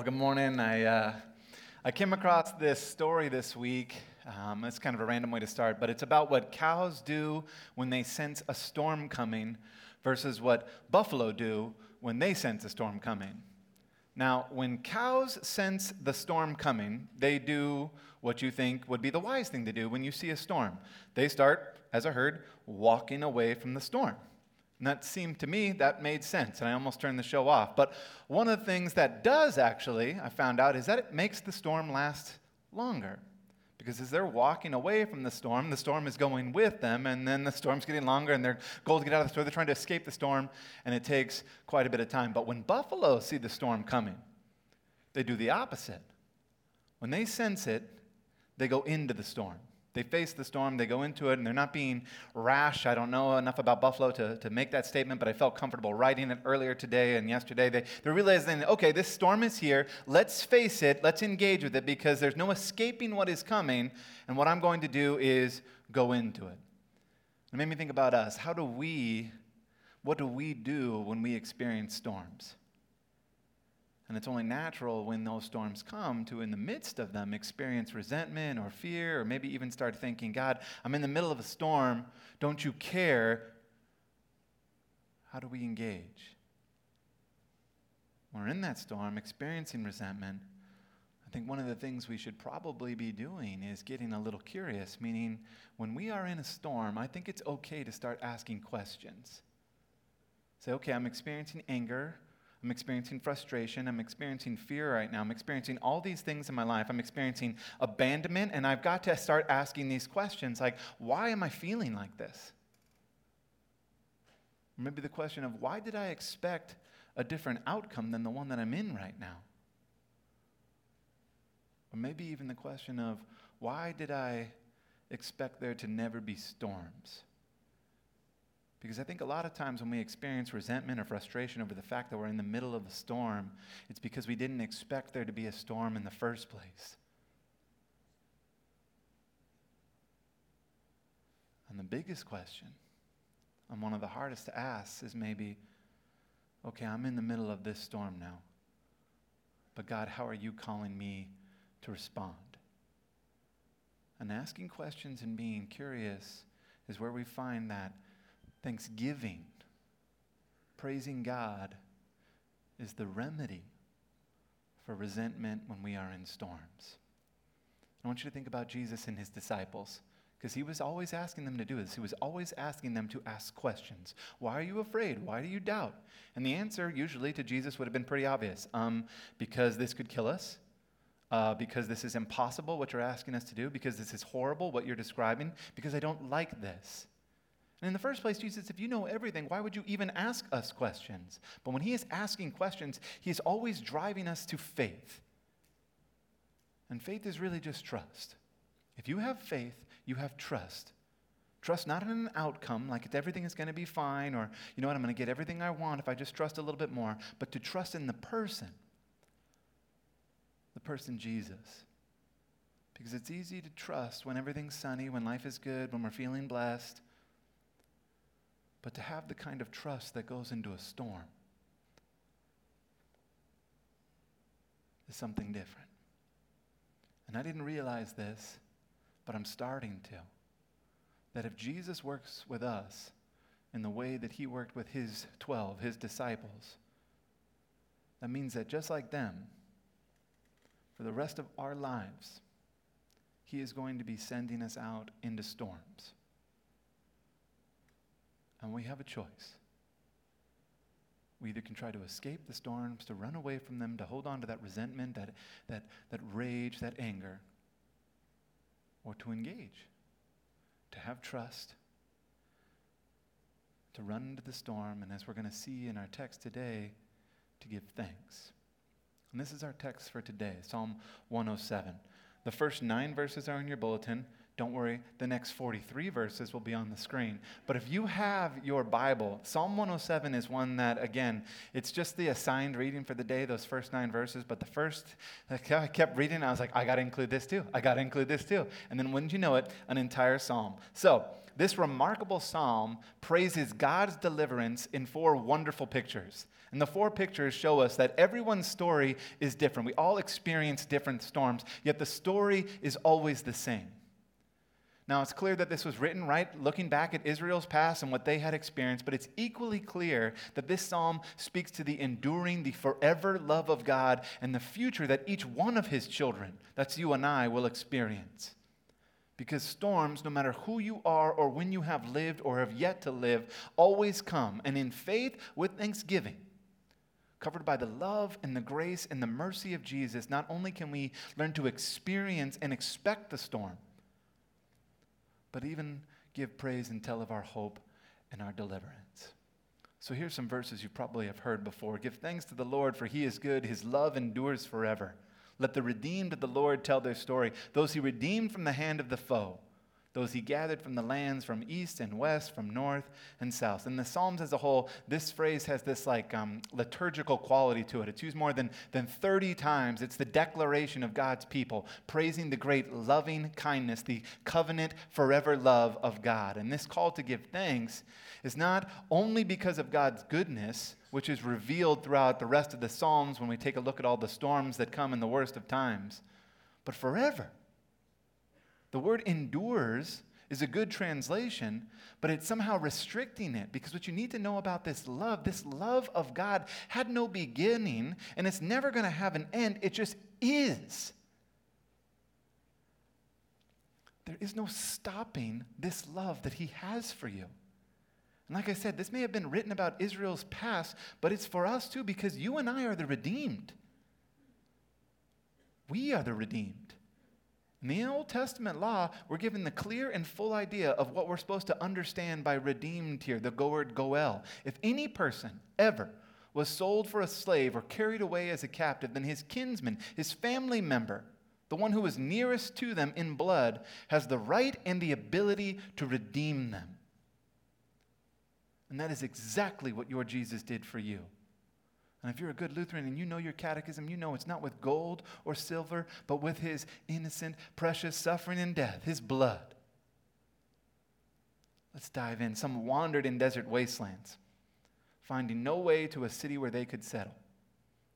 Well, good morning. I, uh, I came across this story this week. Um, it's kind of a random way to start, but it's about what cows do when they sense a storm coming versus what buffalo do when they sense a storm coming. Now, when cows sense the storm coming, they do what you think would be the wise thing to do when you see a storm. They start, as a herd, walking away from the storm. And that seemed to me, that made sense, and I almost turned the show off. But one of the things that does actually, I found out, is that it makes the storm last longer. Because as they're walking away from the storm, the storm is going with them, and then the storm's getting longer, and their goal to get out of the storm. They're trying to escape the storm, and it takes quite a bit of time. But when buffalo see the storm coming, they do the opposite. When they sense it, they go into the storm. They face the storm, they go into it, and they're not being rash. I don't know enough about Buffalo to, to make that statement, but I felt comfortable writing it earlier today and yesterday. They, they're realizing, okay, this storm is here. Let's face it. Let's engage with it because there's no escaping what is coming. And what I'm going to do is go into it. It made me think about us. How do we, what do we do when we experience storms? And it's only natural when those storms come to, in the midst of them, experience resentment or fear, or maybe even start thinking, God, I'm in the middle of a storm. Don't you care? How do we engage? When we're in that storm, experiencing resentment, I think one of the things we should probably be doing is getting a little curious, meaning when we are in a storm, I think it's okay to start asking questions. Say, okay, I'm experiencing anger. I'm experiencing frustration. I'm experiencing fear right now. I'm experiencing all these things in my life. I'm experiencing abandonment, and I've got to start asking these questions like, why am I feeling like this? Maybe the question of, why did I expect a different outcome than the one that I'm in right now? Or maybe even the question of, why did I expect there to never be storms? Because I think a lot of times when we experience resentment or frustration over the fact that we're in the middle of a storm, it's because we didn't expect there to be a storm in the first place. And the biggest question, and one of the hardest to ask, is maybe, okay, I'm in the middle of this storm now. But God, how are you calling me to respond? And asking questions and being curious is where we find that Thanksgiving, praising God, is the remedy for resentment when we are in storms. I want you to think about Jesus and his disciples because he was always asking them to do this. He was always asking them to ask questions. Why are you afraid? Why do you doubt? And the answer, usually, to Jesus would have been pretty obvious um, because this could kill us. Uh, because this is impossible, what you're asking us to do, because this is horrible, what you're describing, because I don't like this. And in the first place, Jesus, if you know everything, why would you even ask us questions? But when he is asking questions, he is always driving us to faith. And faith is really just trust. If you have faith, you have trust. Trust not in an outcome, like everything is going to be fine, or, you know what, I'm going to get everything I want if I just trust a little bit more, but to trust in the person, the person Jesus. Because it's easy to trust when everything's sunny, when life is good, when we're feeling blessed. But to have the kind of trust that goes into a storm is something different. And I didn't realize this, but I'm starting to. That if Jesus works with us in the way that he worked with his 12, his disciples, that means that just like them, for the rest of our lives, he is going to be sending us out into storms. And we have a choice. We either can try to escape the storms, to run away from them, to hold on to that resentment, that, that, that rage, that anger, or to engage, to have trust, to run into the storm, and as we're going to see in our text today, to give thanks. And this is our text for today Psalm 107. The first nine verses are in your bulletin. Don't worry, the next 43 verses will be on the screen. But if you have your Bible, Psalm 107 is one that, again, it's just the assigned reading for the day, those first nine verses. But the first, I kept reading, I was like, I got to include this too. I got to include this too. And then wouldn't you know it, an entire psalm. So, this remarkable psalm praises God's deliverance in four wonderful pictures. And the four pictures show us that everyone's story is different. We all experience different storms, yet the story is always the same. Now, it's clear that this was written, right, looking back at Israel's past and what they had experienced, but it's equally clear that this psalm speaks to the enduring, the forever love of God and the future that each one of his children, that's you and I, will experience. Because storms, no matter who you are or when you have lived or have yet to live, always come. And in faith, with thanksgiving, covered by the love and the grace and the mercy of Jesus, not only can we learn to experience and expect the storm, but even give praise and tell of our hope and our deliverance. So here's some verses you probably have heard before. Give thanks to the Lord, for he is good, his love endures forever. Let the redeemed of the Lord tell their story, those he redeemed from the hand of the foe those he gathered from the lands from east and west, from north and south. In the Psalms as a whole, this phrase has this like um, liturgical quality to it. It's used more than, than 30 times. It's the declaration of God's people, praising the great loving kindness, the covenant forever love of God. And this call to give thanks is not only because of God's goodness, which is revealed throughout the rest of the Psalms when we take a look at all the storms that come in the worst of times, but forever the word endures is a good translation, but it's somehow restricting it because what you need to know about this love, this love of God had no beginning and it's never going to have an end. It just is. There is no stopping this love that He has for you. And like I said, this may have been written about Israel's past, but it's for us too because you and I are the redeemed. We are the redeemed. In the Old Testament law, we're given the clear and full idea of what we're supposed to understand by redeemed here, the word goel. If any person ever was sold for a slave or carried away as a captive, then his kinsman, his family member, the one who was nearest to them in blood, has the right and the ability to redeem them. And that is exactly what your Jesus did for you. And if you're a good Lutheran and you know your catechism, you know it's not with gold or silver, but with his innocent, precious suffering and death, his blood. Let's dive in. Some wandered in desert wastelands, finding no way to a city where they could settle.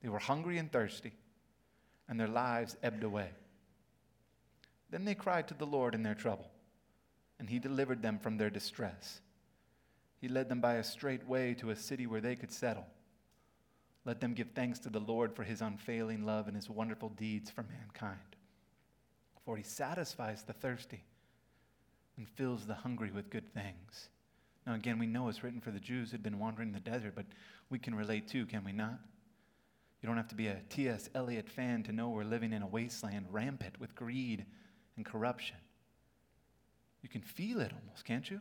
They were hungry and thirsty, and their lives ebbed away. Then they cried to the Lord in their trouble, and he delivered them from their distress. He led them by a straight way to a city where they could settle. Let them give thanks to the Lord for his unfailing love and his wonderful deeds for mankind. For he satisfies the thirsty and fills the hungry with good things. Now, again, we know it's written for the Jews who'd been wandering in the desert, but we can relate too, can we not? You don't have to be a T.S. Eliot fan to know we're living in a wasteland rampant with greed and corruption. You can feel it almost, can't you?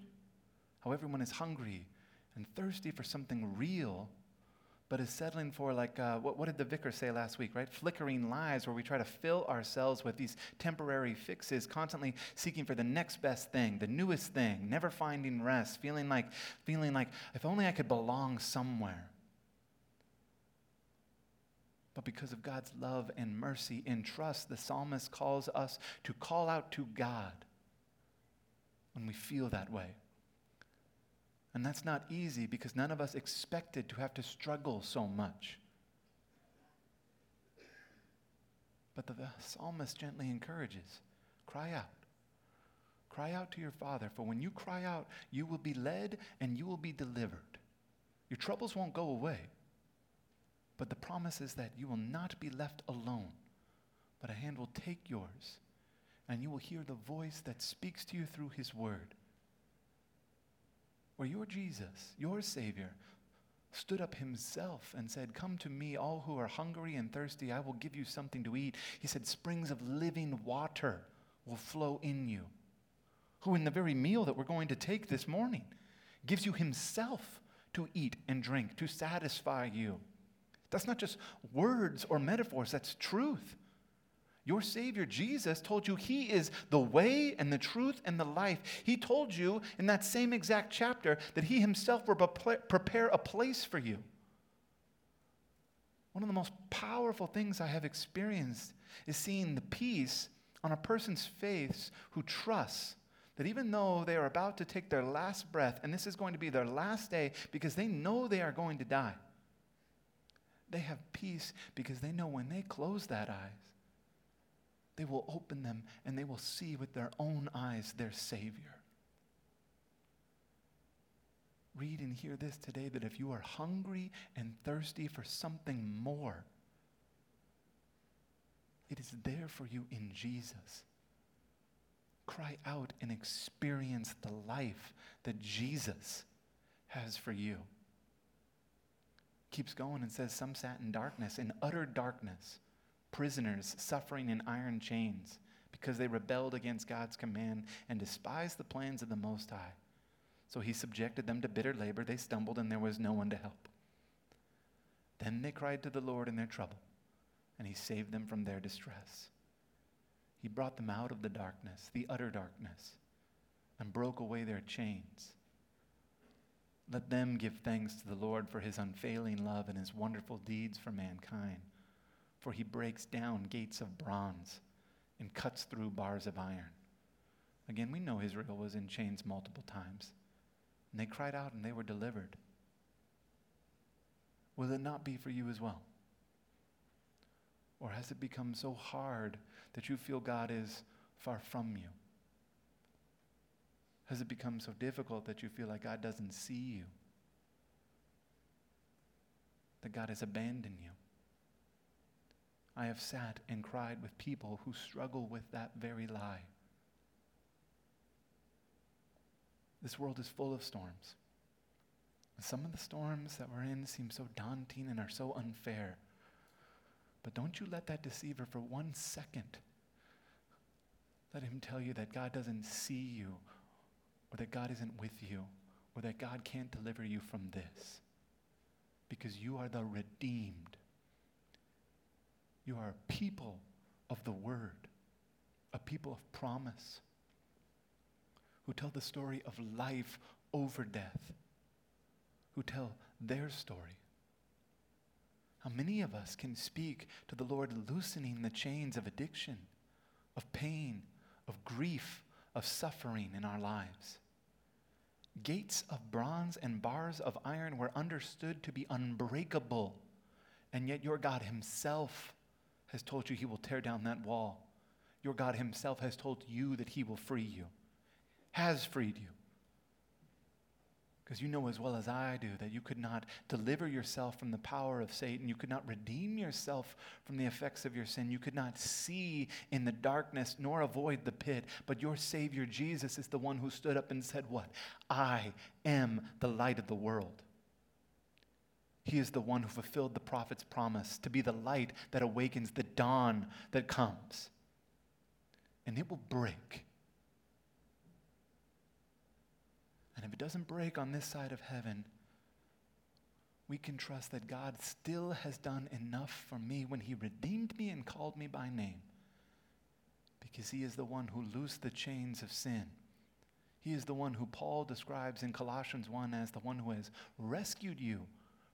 How everyone is hungry and thirsty for something real but is settling for, like, uh, what, what did the vicar say last week, right? Flickering lives where we try to fill ourselves with these temporary fixes, constantly seeking for the next best thing, the newest thing, never finding rest, feeling like, feeling like if only I could belong somewhere. But because of God's love and mercy and trust, the psalmist calls us to call out to God when we feel that way. And that's not easy because none of us expected to have to struggle so much. But the psalmist gently encourages cry out. Cry out to your Father, for when you cry out, you will be led and you will be delivered. Your troubles won't go away, but the promise is that you will not be left alone, but a hand will take yours, and you will hear the voice that speaks to you through His word where your Jesus, your Savior, stood up himself and said, Come to me, all who are hungry and thirsty, I will give you something to eat. He said, Springs of living water will flow in you. Who, in the very meal that we're going to take this morning, gives you himself to eat and drink, to satisfy you. That's not just words or metaphors, that's truth. Your Savior Jesus told you He is the way and the truth and the life. He told you in that same exact chapter that He Himself will prepare a place for you. One of the most powerful things I have experienced is seeing the peace on a person's face who trusts that even though they are about to take their last breath, and this is going to be their last day because they know they are going to die, They have peace because they know when they close that eyes, they will open them and they will see with their own eyes their Savior. Read and hear this today that if you are hungry and thirsty for something more, it is there for you in Jesus. Cry out and experience the life that Jesus has for you. Keeps going and says, Some sat in darkness, in utter darkness, prisoners suffering in iron chains because they rebelled against God's command and despised the plans of the Most High. So he subjected them to bitter labor. They stumbled, and there was no one to help. Then they cried to the Lord in their trouble, and he saved them from their distress. He brought them out of the darkness, the utter darkness, and broke away their chains. Let them give thanks to the Lord for his unfailing love and his wonderful deeds for mankind. For he breaks down gates of bronze and cuts through bars of iron. Again, we know Israel was in chains multiple times. And they cried out and they were delivered. Will it not be for you as well? Or has it become so hard that you feel God is far from you? Has it become so difficult that you feel like God doesn't see you? That God has abandoned you? I have sat and cried with people who struggle with that very lie. This world is full of storms. Some of the storms that we're in seem so daunting and are so unfair. But don't you let that deceiver for one second let him tell you that God doesn't see you, or that God isn't with you, or that God can't deliver you from this. Because you are the redeemed. You are a people of the word, a people of promise who tell the story of life over death, who tell their story. How many of us can speak to the Lord loosening the chains of addiction, of pain, of grief, of suffering in our lives? Gates of bronze and bars of iron were understood to be unbreakable, and yet your God Himself has told you He will tear down that wall. Your God Himself has told you that He will free you has freed you. Because you know as well as I do that you could not deliver yourself from the power of Satan. You could not redeem yourself from the effects of your sin. You could not see in the darkness nor avoid the pit. But your Savior Jesus is the one who stood up and said, What? I am the light of the world. He is the one who fulfilled the prophet's promise to be the light that awakens the dawn that comes. And it will break And if it doesn't break on this side of heaven, we can trust that God still has done enough for me when He redeemed me and called me by name. Because He is the one who loosed the chains of sin. He is the one who Paul describes in Colossians 1 as the one who has rescued you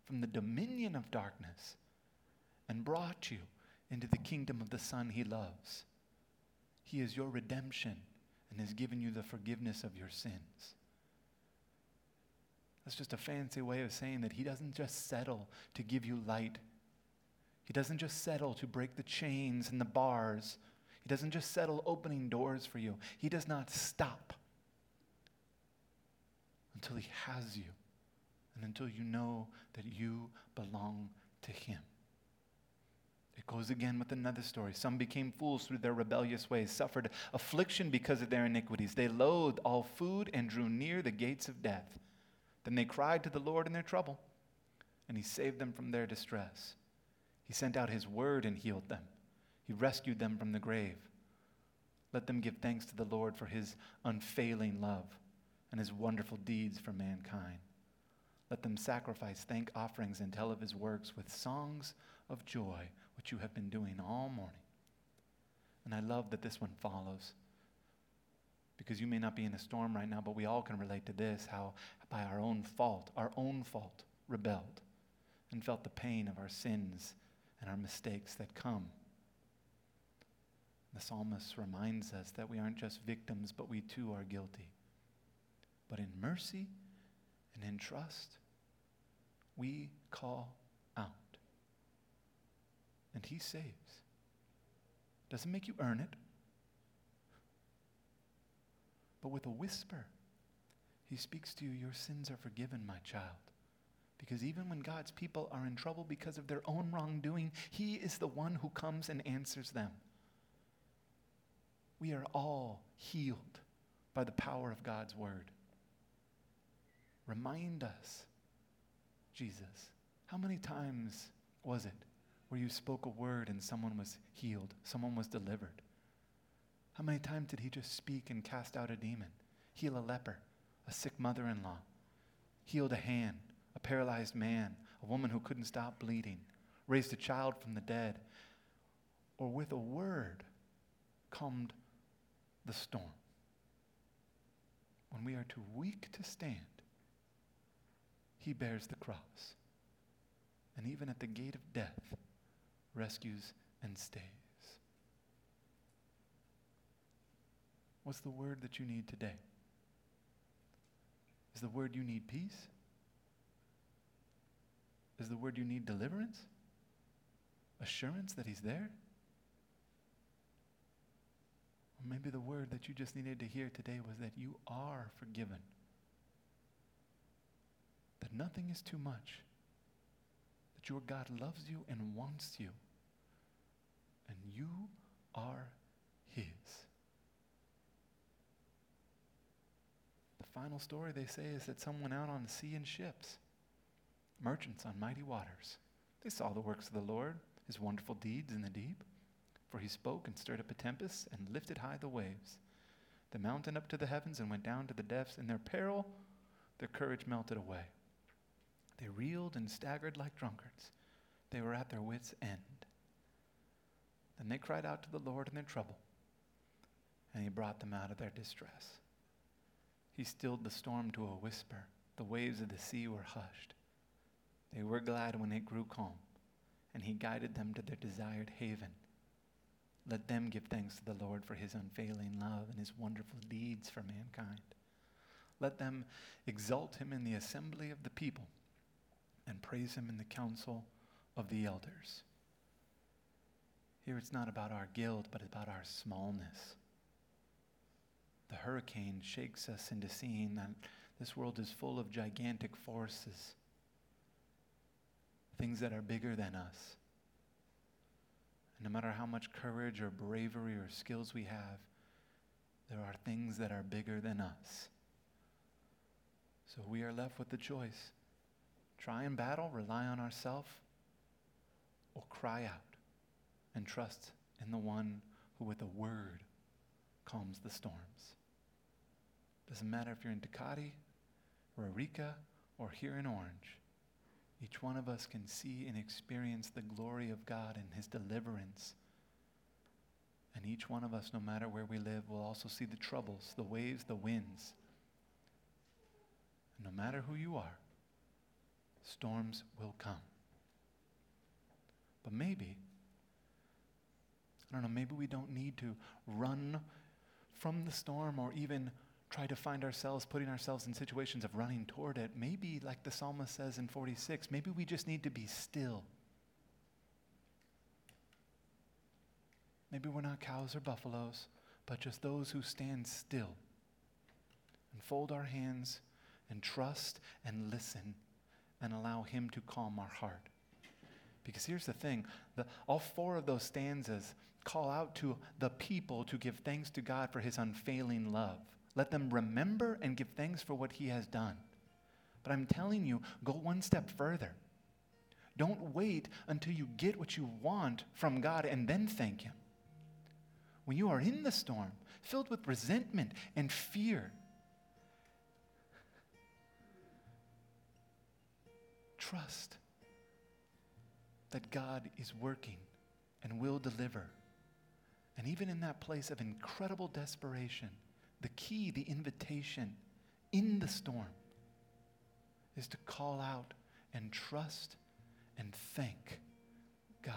from the dominion of darkness and brought you into the kingdom of the Son He loves. He is your redemption and has given you the forgiveness of your sins. That's just a fancy way of saying that He doesn't just settle to give you light. He doesn't just settle to break the chains and the bars. He doesn't just settle opening doors for you. He does not stop until He has you and until you know that you belong to Him. It goes again with another story. Some became fools through their rebellious ways, suffered affliction because of their iniquities. They loathed all food and drew near the gates of death. Then they cried to the Lord in their trouble, and he saved them from their distress. He sent out his word and healed them. He rescued them from the grave. Let them give thanks to the Lord for his unfailing love and his wonderful deeds for mankind. Let them sacrifice thank offerings and tell of his works with songs of joy, which you have been doing all morning. And I love that this one follows because you may not be in a storm right now, but we all can relate to this how by our own fault, our own fault, rebelled and felt the pain of our sins and our mistakes that come. The psalmist reminds us that we aren't just victims, but we too are guilty. But in mercy and in trust, we call out. and he saves. Doesn't make you earn it, but with a whisper, he speaks to you, Your sins are forgiven, my child. Because even when God's people are in trouble because of their own wrongdoing, He is the one who comes and answers them. We are all healed by the power of God's word. Remind us, Jesus, how many times was it where you spoke a word and someone was healed, someone was delivered? How many times did he just speak and cast out a demon, heal a leper, a sick mother in law, healed a hand, a paralyzed man, a woman who couldn't stop bleeding, raised a child from the dead, or with a word calmed the storm? When we are too weak to stand, he bears the cross. And even at the gate of death, rescues and stays. What's the word that you need today? Is the word you need peace? Is the word you need deliverance? Assurance that He's there? Or maybe the word that you just needed to hear today was that you are forgiven. That nothing is too much. That your God loves you and wants you. And you are His. The final story they say is that someone out on the sea in ships, merchants on mighty waters, they saw the works of the Lord, his wonderful deeds in the deep. For he spoke and stirred up a tempest and lifted high the waves. The mountain up to the heavens and went down to the depths. In their peril, their courage melted away. They reeled and staggered like drunkards. They were at their wits' end. Then they cried out to the Lord in their trouble, and he brought them out of their distress. He stilled the storm to a whisper. The waves of the sea were hushed. They were glad when it grew calm, and he guided them to their desired haven. Let them give thanks to the Lord for his unfailing love and his wonderful deeds for mankind. Let them exalt him in the assembly of the people and praise him in the council of the elders. Here it's not about our guilt, but about our smallness. The hurricane shakes us into seeing that this world is full of gigantic forces, things that are bigger than us. And no matter how much courage or bravery or skills we have, there are things that are bigger than us. So we are left with the choice try and battle, rely on ourselves, or cry out and trust in the one who, with a word, calms the storms. Doesn't matter if you're in Tecate, or Arica, or here in Orange. Each one of us can see and experience the glory of God and His deliverance. And each one of us, no matter where we live, will also see the troubles, the waves, the winds. And no matter who you are, storms will come. But maybe, I don't know, maybe we don't need to run from the storm or even try to find ourselves putting ourselves in situations of running toward it, maybe, like the psalmist says in 46, maybe we just need to be still. Maybe we're not cows or buffaloes, but just those who stand still and fold our hands and trust and listen and allow Him to calm our heart. Because here's the thing the, all four of those stanzas call out to the people to give thanks to God for His unfailing love. Let them remember and give thanks for what he has done. But I'm telling you, go one step further. Don't wait until you get what you want from God and then thank him. When you are in the storm, filled with resentment and fear, trust that God is working and will deliver. And even in that place of incredible desperation, the key, the invitation in the storm is to call out and trust and thank God.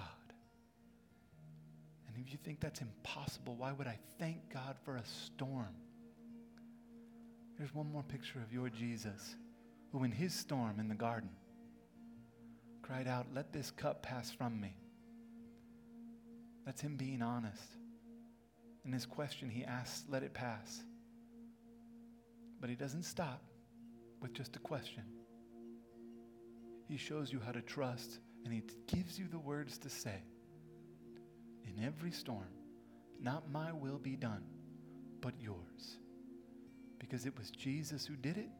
And if you think that's impossible, why would I thank God for a storm? Here's one more picture of your Jesus, who in his storm in the garden cried out, Let this cup pass from me. That's him being honest. In his question, he asks, let it pass. But he doesn't stop with just a question. He shows you how to trust, and he gives you the words to say. In every storm, not my will be done, but yours. Because it was Jesus who did it,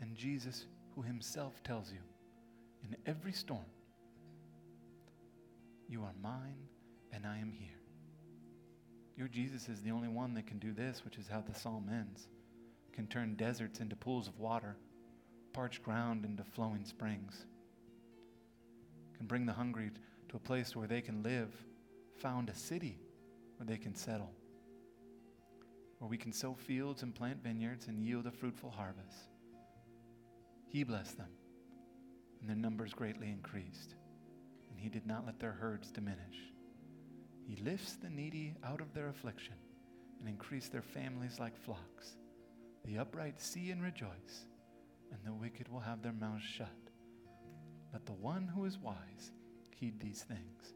and Jesus who himself tells you in every storm, You are mine, and I am here. Your Jesus is the only one that can do this, which is how the psalm ends. Can turn deserts into pools of water, parched ground into flowing springs. Can bring the hungry to a place where they can live, found a city where they can settle, where we can sow fields and plant vineyards and yield a fruitful harvest. He blessed them, and their numbers greatly increased, and He did not let their herds diminish. He lifts the needy out of their affliction and increase their families like flocks. The upright see and rejoice, and the wicked will have their mouths shut. Let the one who is wise heed these things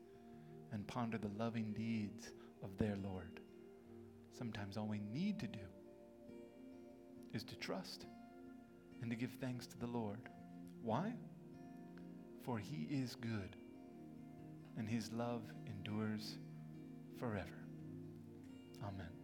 and ponder the loving deeds of their Lord. Sometimes all we need to do is to trust and to give thanks to the Lord. Why? For he is good, and his love endures forever. Amen.